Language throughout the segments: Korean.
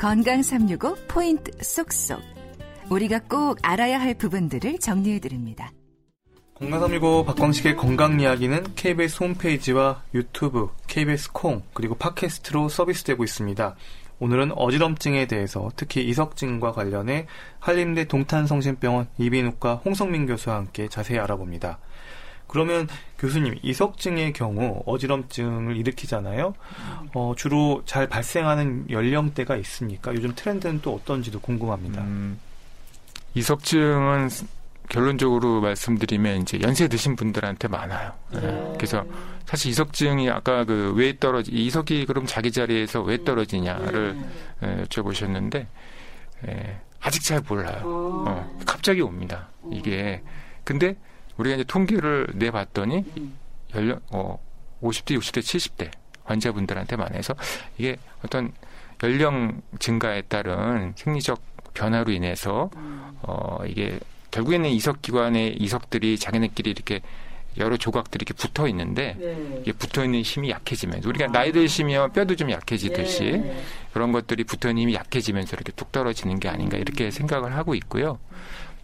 건강 365 포인트 쏙쏙. 우리가 꼭 알아야 할 부분들을 정리해 드립니다. 건강 365 박광식의 건강 이야기는 KBS 홈페이지와 유튜브, KBS 콩, 그리고 팟캐스트로 서비스되고 있습니다. 오늘은 어지럼증에 대해서 특히 이석증과 관련해 한림대 동탄성심병원 이비인후과 홍성민 교수와 함께 자세히 알아봅니다. 그러면 교수님 이석증의 경우 어지럼증을 일으키잖아요. 어, 주로 잘 발생하는 연령대가 있습니까? 요즘 트렌드는 또 어떤지도 궁금합니다. 음, 이석증은 결론적으로 말씀드리면 이제 연세 드신 분들한테 많아요. 네. 그래서 사실 이석증이 아까 그 왜 떨어지 이석이 그럼 자기 자리에서 왜 떨어지냐를 네. 여쭤보셨는데 예, 아직 잘 몰라요. 어, 갑자기 옵니다. 이게 근데 우리가 이제 통계를 내봤더니 연령 어 50대, 60대, 70대 환자분들한테 많아서 이게 어떤 연령 증가에 따른 생리적 변화로 인해서 어 이게 결국에는 이석 기관의 이석들이 자기네끼리 이렇게 여러 조각들이 이렇게 붙어 있는데 네. 이게 붙어 있는 힘이 약해지면서 우리가 아. 나이 들시면 뼈도 좀 약해지듯이 네. 그런 것들이 붙어 있는 힘이 약해지면서 이렇게 뚝 떨어지는 게 아닌가 이렇게 생각을 하고 있고요.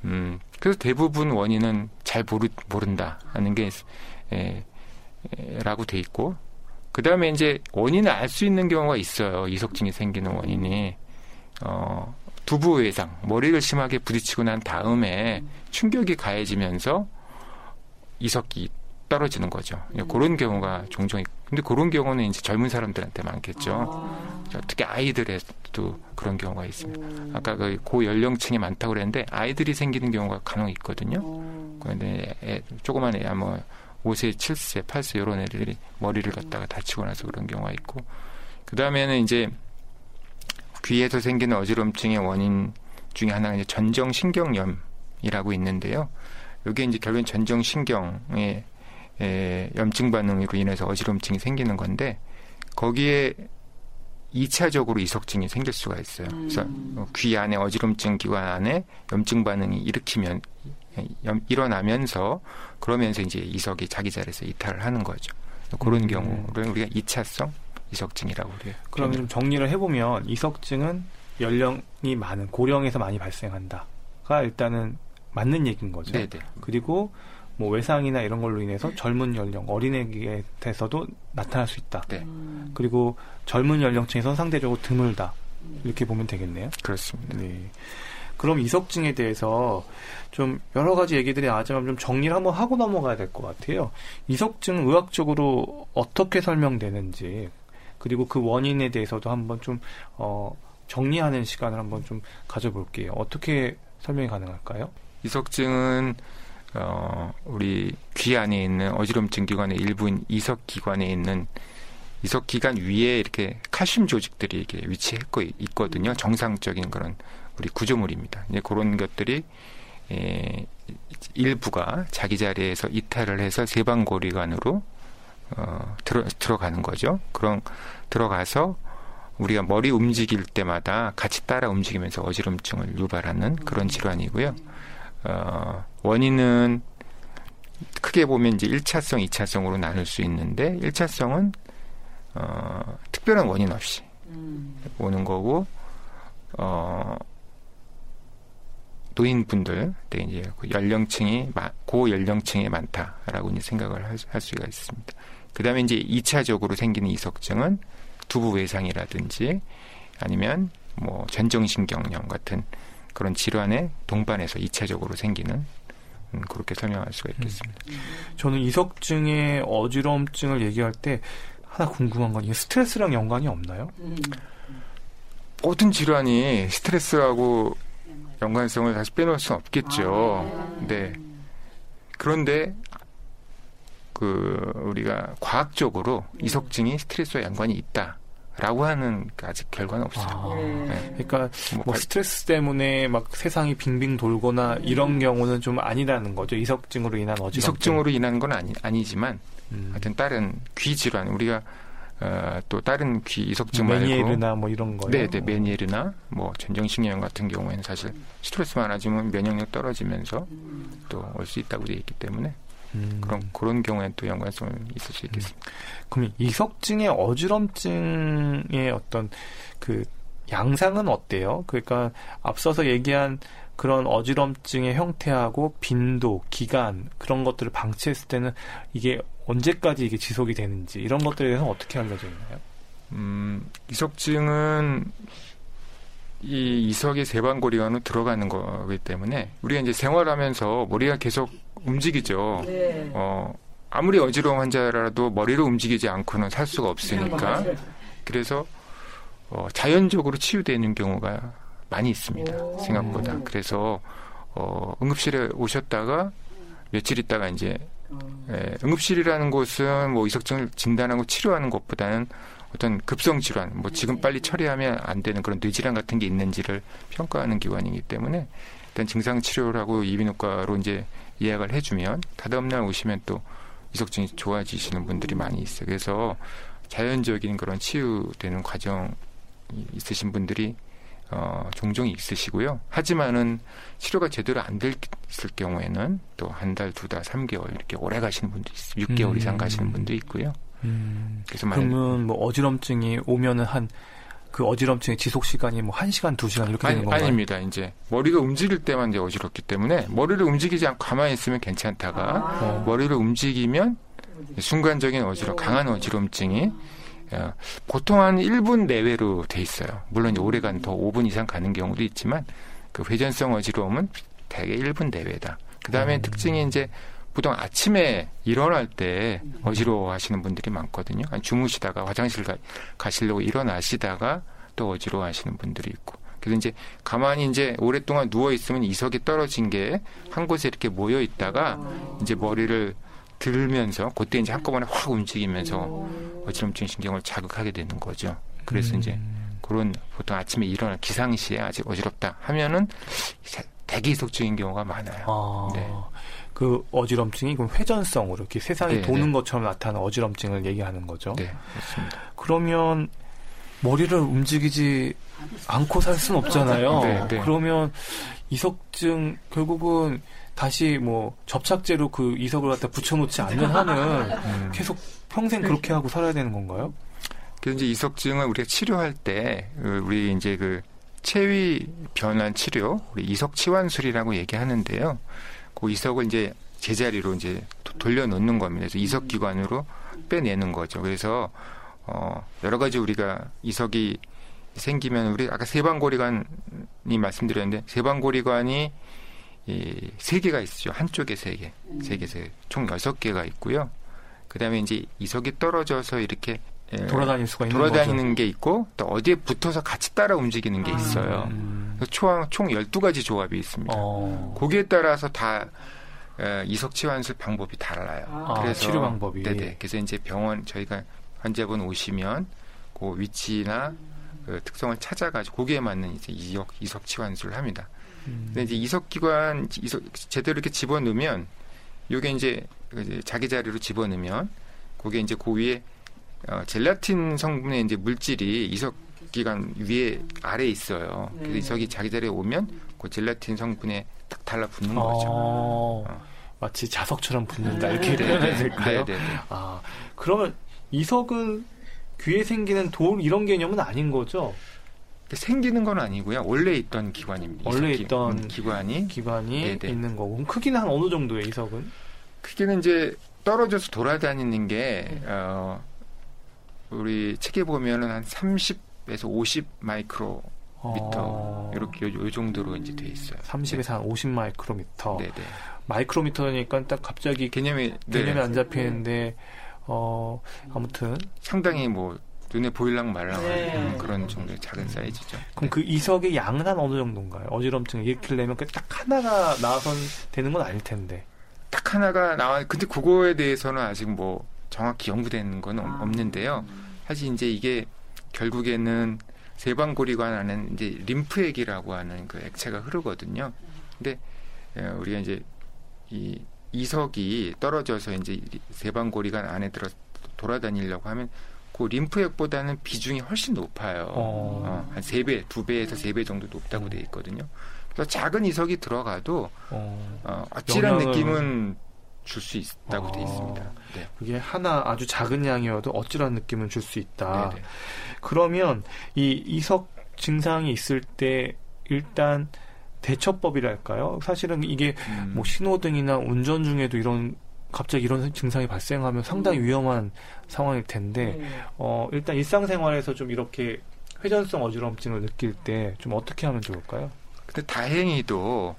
음, 그래서 대부분 원인은 잘 모르, 모른다 하는 게, 에, 에, 라고 돼 있고, 그 다음에 이제 원인을 알 수 있는 경우가 있어요. 이석증이 생기는 원인이. 어, 두부 외상, 머리를 심하게 부딪히고 난 다음에 충격이 가해지면서 이석기 떨어지는 거죠. 음. 그런 경우가 종종 있고. 근데 그런 경우는 이제 젊은 사람들한테 많겠죠. 아. 특히 아이들에도 그런 경우가 있습니다. 음. 아까 그 고연령층이 많다고 그랬는데 아이들이 생기는 경우가 간혹 있거든요. 음. 그런데 애, 조그만 애야 뭐 5세, 7세, 8세 이런 애들이 머리를 갖다가 다치고 나서 그런 경우가 있고 그 다음에는 이제 귀에서 생기는 어지럼증의 원인 중에 하나가 이제 전정신경염이라고 있는데요. 이게 이제 결국엔 전정신경의 에, 염증 반응으로 인해서 어지럼증이 생기는 건데 거기에 2차적으로 이석증이 생길 수가 있어요. 음. 그래서 어, 귀 안에 어지럼증 기관 안에 염증 반응이 일으키면 염, 일어나면서 그러면서 이제 이석이 자기 자리에서 이탈을 하는 거죠. 그런 음. 경우를 우리가 2차성 이석증이라고 그래요. 그럼 좀 정리를 해보면 이석증은 연령이 많은 고령에서 많이 발생한다가 일단은 맞는 얘기인 거죠. 네네. 그리고 뭐 외상이나 이런 걸로 인해서 젊은 연령 어린애에게서도 나타날 수 있다. 네. 그리고 젊은 연령층에서 상대적으로 드물다. 이렇게 보면 되겠네요. 그렇습니다. 네. 그럼 이석증에 대해서 좀 여러 가지 얘기들이 나왔지만 좀 정리를 한번 하고 넘어가야 될 것 같아요. 이석증 의학적으로 어떻게 설명되는지 그리고 그 원인에 대해서도 한번 좀 어, 정리하는 시간을 한번 좀 가져볼게요. 어떻게 설명이 가능할까요? 이석증은 어, 우리 귀 안에 있는 어지럼증 기관의 일부인 이석 기관에 있는 이석 기관 위에 이렇게 칼슘 조직들이 이렇게 위치했고 있거든요. 정상적인 그런 우리 구조물입니다. 이제 그런 것들이 에, 일부가 자기 자리에서 이탈을 해서 세방고리관으로 어, 들어, 들어가는 거죠. 그런 들어가서 우리가 머리 움직일 때마다 같이 따라 움직이면서 어지럼증을 유발하는 그런 질환이고요. 어, 원인은 크게 보면 이제 1차성, 2차성으로 나눌 수 있는데 1차성은 어, 특별한 원인 없이 음. 오는 거고 어, 노인분들, 네, 이제 그 연령층이 고 연령층에 많다라고 이제 생각을 할, 할 수가 있습니다. 그 다음에 이제 2차적으로 생기는 이석증은 두부 외상이라든지 아니면 뭐 전정신경염 같은 그런 질환의 동반해서 2차적으로 생기는 음, 그렇게 설명할 수가 있겠습니다. 음. 저는 이석증의 어지러움증을 얘기할 때 하나 궁금한 건 이게 스트레스랑 연관이 없나요? 모든 질환이 스트레스하고 연관성을 다시 빼놓을 수는 없겠죠. 아, 네. 그런데 그 우리가 과학적으로 이석증이 스트레스와 연관이 있다. 라고 하는 아직 결과는 없어요. 아, 네. 그러니까 뭐, 뭐 스트레스 때문에 막 세상이 빙빙 돌거나 이런 경우는 좀 아니라는 거죠. 이석증으로 인한 어지럼증. 이석증으로 인한 건 아니, 아니지만 음. 하여튼 다른 귀 질환 우리가 어, 또 다른 귀 이석증 말고 메니에르나 뭐 이런 거요. 네, 네, 메니에르나 뭐 전정신경 같은 경우에는 사실 스트레스 많아지면 면역력 떨어지면서 또 올 수 있다고 되어 있기 때문에 음. 그런 그런 경우에는 또 연관성이 있을 수 있겠습니다. 음. 그럼 이석증의 어지럼증의 어떤 그 양상은 어때요? 그러니까 앞서서 얘기한 그런 어지럼증의 형태하고 빈도, 기간 그런 것들을 방치했을 때는 이게 언제까지 이게 지속이 되는지 이런 것들에 대해서 어떻게 알려져 있나요? 음, 이석증은 이 이석의 세방고리관으로 들어가는 거기 때문에 우리가 이제 생활하면서 머리가 계속 움직이죠. 네. 어, 아무리 어지러운 환자라도 머리를 움직이지 않고는 살 수가 없으니까 그래서 어, 자연적으로 치유되는 경우가 많이 있습니다. 오. 생각보다. 그래서 어, 응급실에 오셨다가 며칠 있다가 이제 어. 예, 응급실이라는 곳은 뭐 이석증을 진단하고 치료하는 것보다는 어떤 급성 질환, 뭐 지금 빨리 처리하면 안 되는 그런 뇌질환 같은 게 있는지를 평가하는 기관이기 때문에 일단 증상 치료를 하고 이비인후과로 이제 예약을 해주면 다다음 날 오시면 또 이석증이 좋아지시는 분들이 많이 있어요. 그래서 자연적인 그런 치유되는 과정이 있으신 분들이 어, 종종 있으시고요. 하지만은 치료가 제대로 안 됐을 경우에는 또 한 달, 두 달, 삼 개월 이렇게 오래 가시는 분도 있어요. 6개월 음. 이상 가시는 분도 있고요. 음, 그래서 그러면 뭐 어지럼증이 오면은 한 그 어지럼증의 지속 시간이 뭐 1시간, 2시간 이렇게 되는 아니, 건가요? 아닙니다. 이제 머리가 움직일 때만 이제 어지럽기 때문에 머리를 움직이지 않고 가만히 있으면 괜찮다가 어. 머리를 움직이면 순간적인 어지럼, 강한 어지럼증이 어, 보통 한 1분 내외로 돼 있어요. 물론 오래간 더 5분 이상 가는 경우도 있지만 그 회전성 어지러움은 대개 1분 내외다. 그 다음에 음. 특징이 이제 보통 아침에 일어날 때 어지러워 하시는 분들이 많거든요. 주무시다가 화장실 가, 가시려고 일어나시다가 또 어지러워 하시는 분들이 있고. 그래서 이제 가만히 이제 오랫동안 누워 있으면 이석이 떨어진 게 한 곳에 이렇게 모여 있다가 이제 머리를 들면서 그때 이제 한꺼번에 확 움직이면서 어지럼증 신경을 자극하게 되는 거죠. 그래서 음. 이제 그런 보통 아침에 일어날 기상시에 아직 어지럽다 하면은 대기 이석증인 경우가 많아요. 아, 네. 그 어지럼증이 그럼 회전성으로 이렇게 세상이 네, 도는 네. 것처럼 나타나는 어지럼증을 얘기하는 거죠. 네, 그렇습니다. 그러면 머리를 움직이지 않고 살 수는 없잖아요. 네, 네. 그러면 이석증 결국은 다시 뭐 접착제로 그 이석을 갖다 붙여놓지 않는 한은 음. 계속 평생 그렇게 하고 살아야 되는 건가요? 그래서 이제 이석증을 우리가 치료할 때그 우리 이제 그 체위 변환 치료, 우리 이석 치환술이라고 얘기하는데요. 그 이석을 이제 제자리로 이제 도- 돌려놓는 겁니다. 그래서 이석 기관으로 빼내는 거죠. 그래서 어 여러 가지 우리가 이석이 생기면 우리 아까 세방고리관이 말씀드렸는데 세방고리관이 이세 개가 있죠. 한쪽에 세 개, 세 개, 세, 총 여섯 개가 있고요. 그다음에 이제 이석이 떨어져서 이렇게 예, 돌아다닐 수가 있는 돌아다니는 게 있고 또 어디에 붙어서 같이 따라 움직이는 게 거죠. 있어요. 음. 그래서 총, 총 12가지 조합이 있습니다. 어. 거기에 따라서 다 에, 이석 치환술 방법이 달라요. 아, 치료 방법이. 네네. 그래서 이제 병원 저희가 환자분 오시면 그 위치나 그 특성을 찾아가지고 거기에 맞는 이제 이석 이석 치환술을 합니다. 음. 근데 이제 이석 기관 이석 제대로 이렇게 집어넣으면 요게 이제 그 이제 자기 자리로 집어넣으면 그게 이제 그 위에 어, 젤라틴 성분의 이제 물질이 이석 기관 위에 아래에 있어요. 그래서 네. 이석이 자기 자리에 오면 그 젤라틴 성분에 딱 달라붙는 거죠. 어, 어. 마치 자석처럼 붙는다 이렇게 네, 표현해야 네, 될까요? 네, 네, 네. 아 그러면 이석은 귀에 생기는 돌 이런 개념은 아닌 거죠? 생기는 건 아니고요. 원래 있던 기관입니다. 원래 이석 기- 있던 음, 기관이 기관이 네, 네. 있는 거고 크기는 한 어느 정도의 이석은? 크게는 이제 떨어져서 돌아다니는 게 네. 어, 우리 책에 보면은 한 30에서 50 마이크로 미터 어, 이렇게 요, 요 정도로 이제 돼 있어요. 30에서 한50 마이크로미터. 네, 네. 마이크로미터니까 딱 갑자기 개념이 네. 개념이 안 잡히는데 어 아무튼 상당히 뭐 눈에 보일랑 말랑한 네. 그런 정도의 작은 사이즈죠. 그럼 그 이석의 양은 한 어느 정도인가요? 어지럼증을 일으키려면 그딱 하나가 나와선 되는 건 아닐 텐데. 딱 하나가 나와. 근데 그거에 대해서는 아직 뭐 정확히 연구된 건 없- 없는데요. 사실 이제 이게 결국에는 세방고리관 안에 이제 림프액이라고 하는 그 액체가 흐르거든요. 근데 에, 우리가 이제 이 이석이 떨어져서 이제 이 세방고리관 안에 들어 돌아다니려고 하면 그 림프액보다는 비중이 훨씬 높아요. 어. 어, 한세 배, 두 배에서 세배 정도 높다고 돼 있거든요. 그래서 작은 이석이 들어가도 어, 어, 아찔한 영향을- 느낌은 줄 수 있다고 돼 어. 있습니다. 네. 그게 하나 아주 작은 양이어도 어찌란 느낌을 줄수 있다. 네네. 그러면 이 이석 증상이 있을 때 일단 대처법이랄까요? 사실은 이게 음. 뭐 신호등이나 운전 중에도 이런 갑자기 이런 증상이 발생하면 상당히 위험한 상황일 텐데 네. 어 일단 일상생활에서 좀 이렇게 회전성 어지럼증을 느낄 때 좀 어떻게 하면 좋을까요? 근데 다행히도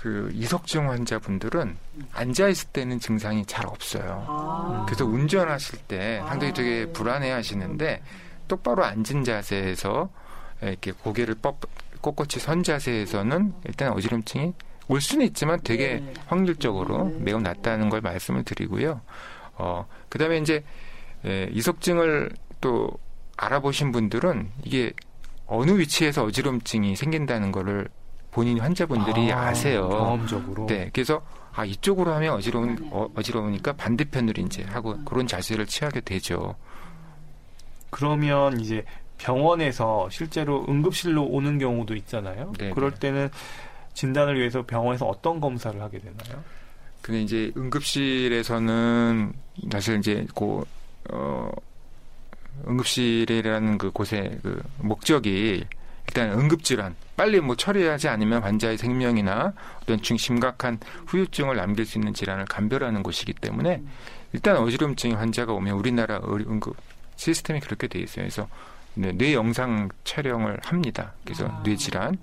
그 이석증 환자분들은 앉아 있을 때는 증상이 잘 없어요. 아. 그래서 운전하실 때 상당히 아, 되게 네. 불안해 하시는데 똑바로 앉은 자세에서 이렇게 고개를 뻣, 꼿꼿이 선 자세에서는 일단 어지럼증이 올 수는 있지만 되게 네. 확률적으로 네. 매우 낮다는 걸 말씀을 드리고요. 어, 그 다음에 이제 에, 이석증을 또 알아보신 분들은 이게 어느 위치에서 어지럼증이 생긴다는 거를 본인 환자분들이 아, 아, 세요 경험적으로. 네, 그래서 아 이쪽으로 하면 어지러운 어, 어지러우니까 반대편으로 이제 하고 그런 자세를 취하게 되죠. 그러면 이제 병원에서 실제로 응급실로 오는 경우도 있잖아요. 네, 그럴 네. 때는 진단을 위해서 병원에서 어떤 검사를 하게 되나요? 근데 이제 응급실에서는 사실 이제 그 어, 응급실이라는 그 곳의 그 목적이 일단 응급질환 빨리 뭐 처리하지 않으면 환자의 생명이나 어떤 중 심각한 후유증을 남길 수 있는 질환을 감별하는 곳이기 때문에 일단 어지럼증 환자가 오면 우리나라 의- 응급 시스템이 그렇게 돼 있어요. 그래서 네, 뇌 영상 촬영을 합니다. 그래서 아. 뇌 질환,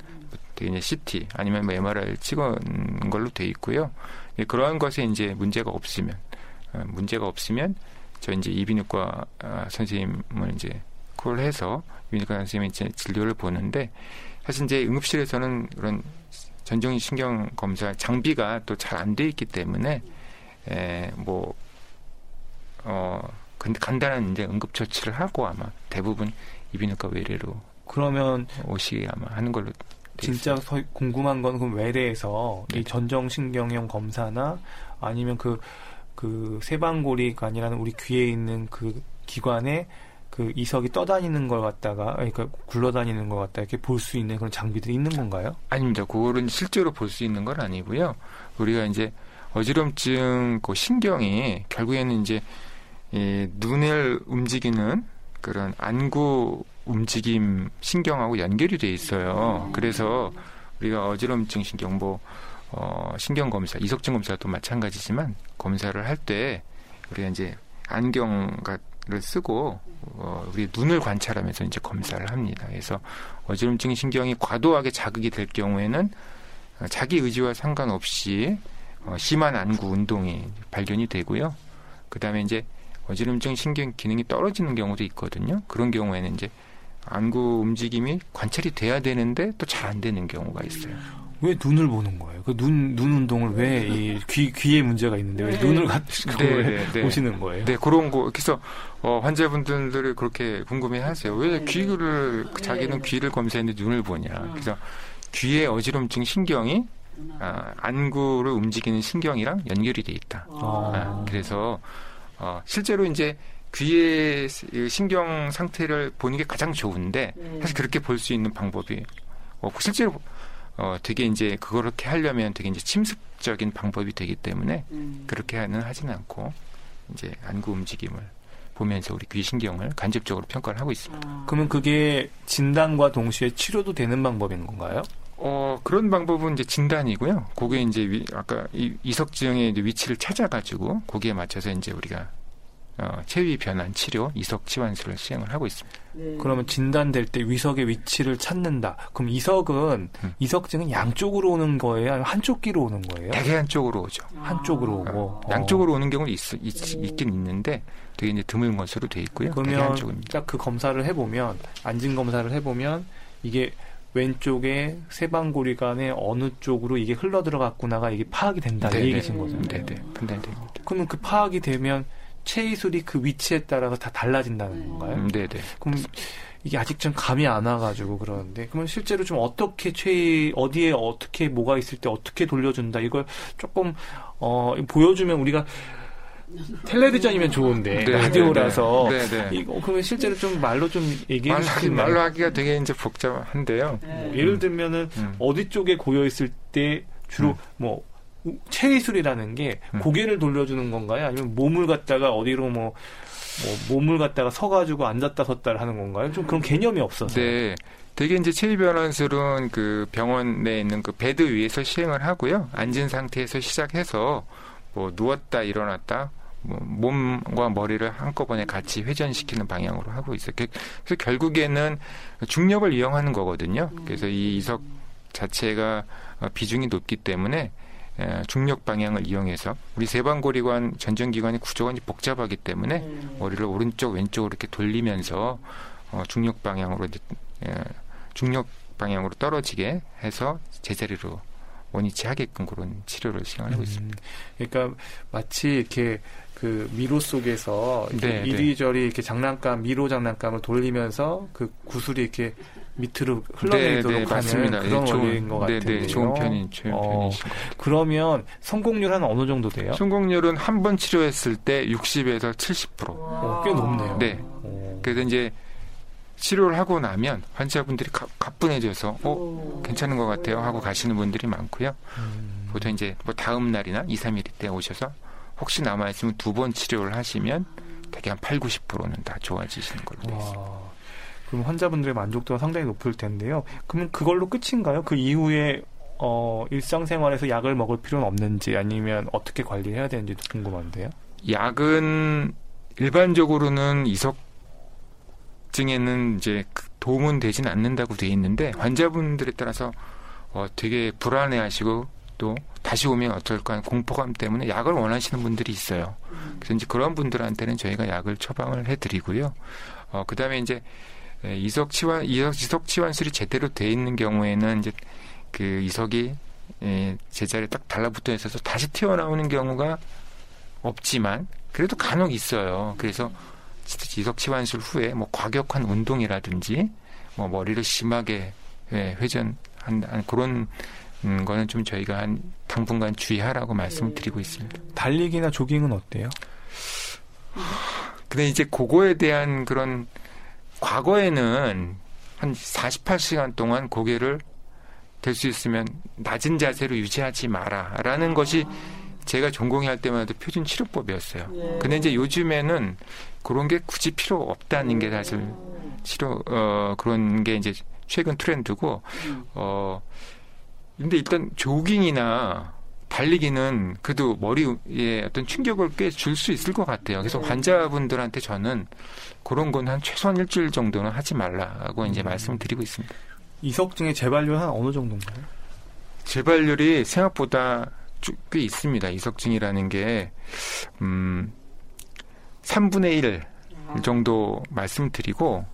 이제 CT 아니면 뭐 MRI를 찍은 걸로 돼 있고요. 예, 그러한 것에 이제 문제가 없으면 어, 문제가 없으면 저 이제 이비인후과 아, 선생님을 이제 콜해서 이비인후과 선생님이 이제 진료를 보는데 사실 이제 응급실에서는 그런 전정 신경 검사 장비가 또 잘 안 돼 있기 때문에 에, 뭐 어, 근데 간단한 이제 응급 처치를 하고 아마 대부분 이비인후과 외래로 그러면 오시게 아마 하는 걸로 돼 진짜 서- 궁금한 건 그럼 외래에서 네. 이 전정신경형 검사나 아니면 그, 그 세방고리관이라는 우리 귀에 있는 그 기관에 그 이석이 떠다니는 걸 갖다가 그러니까 굴러다니는 걸 갖다 이렇게 볼 수 있는 그런 장비들이 있는 건가요? 아닙니다. 그거는 실제로 볼 수 있는 건 아니고요. 우리가 이제 어지럼증 그 신경이 결국에는 이제 이 눈을 움직이는 그런 안구 움직임 신경하고 연결이 돼 있어요. 그래서 우리가 어지럼증 신경 뭐 어, 신경 검사, 이석증 검사도 마찬가지지만 검사를 할 때 우리가 이제 안경 을 쓰고 어, 우리 눈을 관찰하면서 이제 검사를 합니다. 그래서 어지럼증 신경이 과도하게 자극이 될 경우에는 어, 자기 의지와 상관없이 어, 심한 안구 운동이 발견이 되고요. 그 다음에 이제 어지럼증 신경 기능이 떨어지는 경우도 있거든요. 그런 경우에는 이제 안구 움직임이 관찰이 돼야 되는데 또 잘 안 되는 경우가 있어요. 왜 눈을 보는 거예요? 그 눈, 눈 운동을 왜 이 귀, 귀에 문제가 있는데 왜 네. 눈을 가지고 네, 왜 네, 네. 보시는 거예요? 네, 그런 거. 그래서 어, 환자분들이 그렇게 궁금해 하세요. 왜 네. 귀를, 네. 자기는 귀를 검사했는데 눈을 보냐. 그래서 귀의 어지럼증 신경이 아, 안구를 움직이는 신경이랑 연결이 돼 있다. 아. 아, 그래서 어, 실제로 이제 귀의 이 신경 상태를 보는 게 가장 좋은데 네. 사실 그렇게 볼 수 있는 방법이 없고 실제로 어, 되게 이제 그렇게 하려면 되게 이제 침습적인 방법이 되기 때문에 음. 그렇게는 하지는 않고 이제 안구 움직임을 보면서 우리 귀 신경을 간접적으로 평가를 하고 있습니다. 아. 그러면 그게 진단과 동시에 치료도 되는 방법인 건가요? 어 그런 방법은 이제 진단이고요. 그게 이제 위- 아까 이, 이제 위치를 찾아가지고 거기에 맞춰서 이제 우리가 어, 체위 변환 치료 이석 치환술을 시행을 하고 있습니다. 네. 그러면 진단될 때 위석의 위치를 찾는다. 그럼 이석은 음. 이석증은 양쪽으로 오는 거예요? 아니면 한쪽 귀로 오는 거예요? 대개 한쪽으로 오죠. 한쪽으로 아. 오고. 어, 어. 양쪽으로 오는 경우는 있, 있, 네. 있긴 있는데 되게 이제 드문 것으로 돼 있고요. 그러면 한쪽입니다. 딱그 검사를 해보면 앉은 검사를 해보면 이게 왼쪽에 세방고리관의 어느 쪽으로 이게 흘러 들어갔구나가 이게 파악이 된다 이 네네. 얘기신 거죠. 네네 판단됩니다. 그러면 그 파악이 되면 체이술이 그 위치에 따라서 다 달라진다는 네. 건가요? 음, 네네. 그럼 이게 아직 좀 감이 안 와가지고 그러는데 그러면 실제로 좀 어떻게 최 어디에 어떻게 뭐가 있을 때 어떻게 돌려준다 이걸 조금 어 보여주면 우리가 텔레비전이면 좋은데 네, 라디오라서 네, 네. 네. 이거 그러면 실제로 좀 말로 좀 얘기해 말로, 하기, 주시면 말로 하기가 되게 이제 복잡한데요. 네. 예를 들면은 음. 어디 쪽에 고여 있을 때 주로 음. 뭐 체위술이라는 게 음. 고개를 돌려주는 건가요? 아니면 몸을 갖다가 어디로 뭐, 뭐 몸을 갖다가 서가지고 앉았다 섰다를 하는 건가요? 좀 그런 개념이 없어서. 네. 되게 이제 체위변환술은 그 병원 내에 있는 그 베드 위에서 시행을 하고요. 앉은 상태에서 시작해서 뭐 누웠다 일어났다 뭐 몸과 머리를 한꺼번에 같이 회전시키는 방향으로 하고 있어요. 그- 그래서 결국에는 중력을 이용하는 거거든요. 그래서 이 이석 자체가 어, 비중이 높기 때문에 에, 중력 방향을 이용해서 우리 세방고리관 전정기관의 구조가 이제 복잡하기 때문에 머리를 오른쪽 왼쪽으로 이렇게 돌리면서 어, 중력 방향으로 이제, 에, 중력 방향으로 떨어지게 해서 제자리로 원위치 하게끔 그런 치료를 시행하고 음, 있습니다. 그러니까 마치 이렇게 그 미로 속에서 이렇게 네, 네. 이리저리 이렇게 장난감 미로 장난감을 돌리면서 그 구슬이 이렇게 밑으로 흘러내리도록 하는 맞습니다. 그런 네, 원리인 것 네, 같은데요. 네, 좋은 편인, 좋은 어, 같아요. 그러면 성공률 한 어느 정도 돼요? 성공률은 한 번 치료했을 때 60에서 70%. 어, 꽤 높네요. 네. 어. 그래서 이제 치료를 하고 나면 환자분들이 가, 가뿐해져서 어 괜찮은 것 같아요 하고 가시는 분들이 많고요. 음. 보통 이제 뭐 다음 날이나 2, 3일 때 오셔서 혹시 남아 있으면 두 번 치료를 하시면 되게 한 8, 90%는 다 좋아지시는 걸로 돼 있습니다. 와, 그럼 환자분들의 만족도가 상당히 높을 텐데요. 그러면 그걸로 끝인가요? 그 이후에 어, 일상생활에서 약을 먹을 필요는 없는지 아니면 어떻게 관리해야 되는지도 궁금한데요. 약은 일반적으로는 이석증에는 이제 그 도움은 되진 않는다고 돼 있는데 환자분들에 따라서 어 되게 불안해하시고 또 다시 오면 어떨까 하는 공포감 때문에 약을 원하시는 분들이 있어요. 그래서 이제 그런 분들한테는 저희가 약을 처방을 해드리고요. 어 그 다음에 이제 에, 이석 치환 이석 이석 치환술이 제대로 돼 있는 경우에는 이제 그 이석이 에, 제자리에 딱 달라붙어 있어서 다시 튀어나오는 경우가 없지만 그래도 간혹 있어요. 그래서 이석 치환술 후에 뭐 과격한 운동이라든지 뭐 머리를 심하게 예, 회전한 그런 음, 거는 좀 저희가 한 당분간 주의하라고 말씀을 드리고 있습니다. 달리기나 조깅은 어때요? 근데 이제 그거에 대한 그런 과거에는 한 48시간 동안 고개를 될 수 있으면 낮은 자세로 유지하지 마라라는 것이 제가 전공의 할 때만 해도 표준 치료법이었어요. 근데 이제 요즘에는 그런 게 굳이 필요 없다는 게 사실 치료 어 그런 게 이제 최근 트렌드고 어 근데 일단 조깅이나 달리기는 그래도 머리에 어떤 충격을 꽤 줄 수 있을 것 같아요. 그래서 환자분들한테 저는 그런 건 한 최소한 일주일 정도는 하지 말라고 이제 말씀을 드리고 있습니다. 이석증의 재발률 한 어느 정도인가요? 재발률이 생각보다 쭉꽤 있습니다. 이석증이라는 게, 음, 3분의 1 정도 말씀드리고,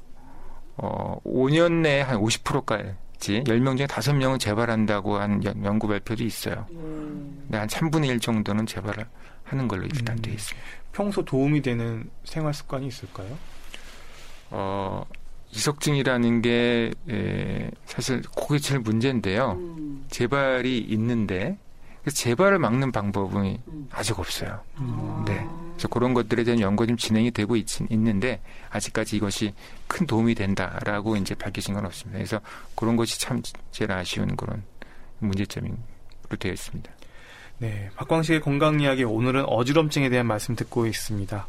어, 5년 내에 한 50%까 지, 10명 중에 5명은 재발한다고 한 연- 연구 발표도 있어요. 근데 한 3분의 1 정도는 재발을 하는 걸로 일단 음. 돼 있습니다. 평소 도움이 되는 생활 습관이 있을까요? 어, 이석증이라는 게, 에, 사실 그게 제일 문제인데요. 재발이 있는데, 그 재발을 막는 방법은 아직 없어요. 음. 네. 그래서 그런 것들에 대한 연구가 좀 진행이 되고 있, 있는데, 아직까지 이것이 큰 도움이 된다라고 이제 밝혀진 건 없습니다. 그래서 그런 것이 참 제일 아쉬운 그런 문제점으로 되어 있습니다. 네, 박광식의 건강 이야기 오늘은 어지럼증에 대한 말씀 듣고 있습니다.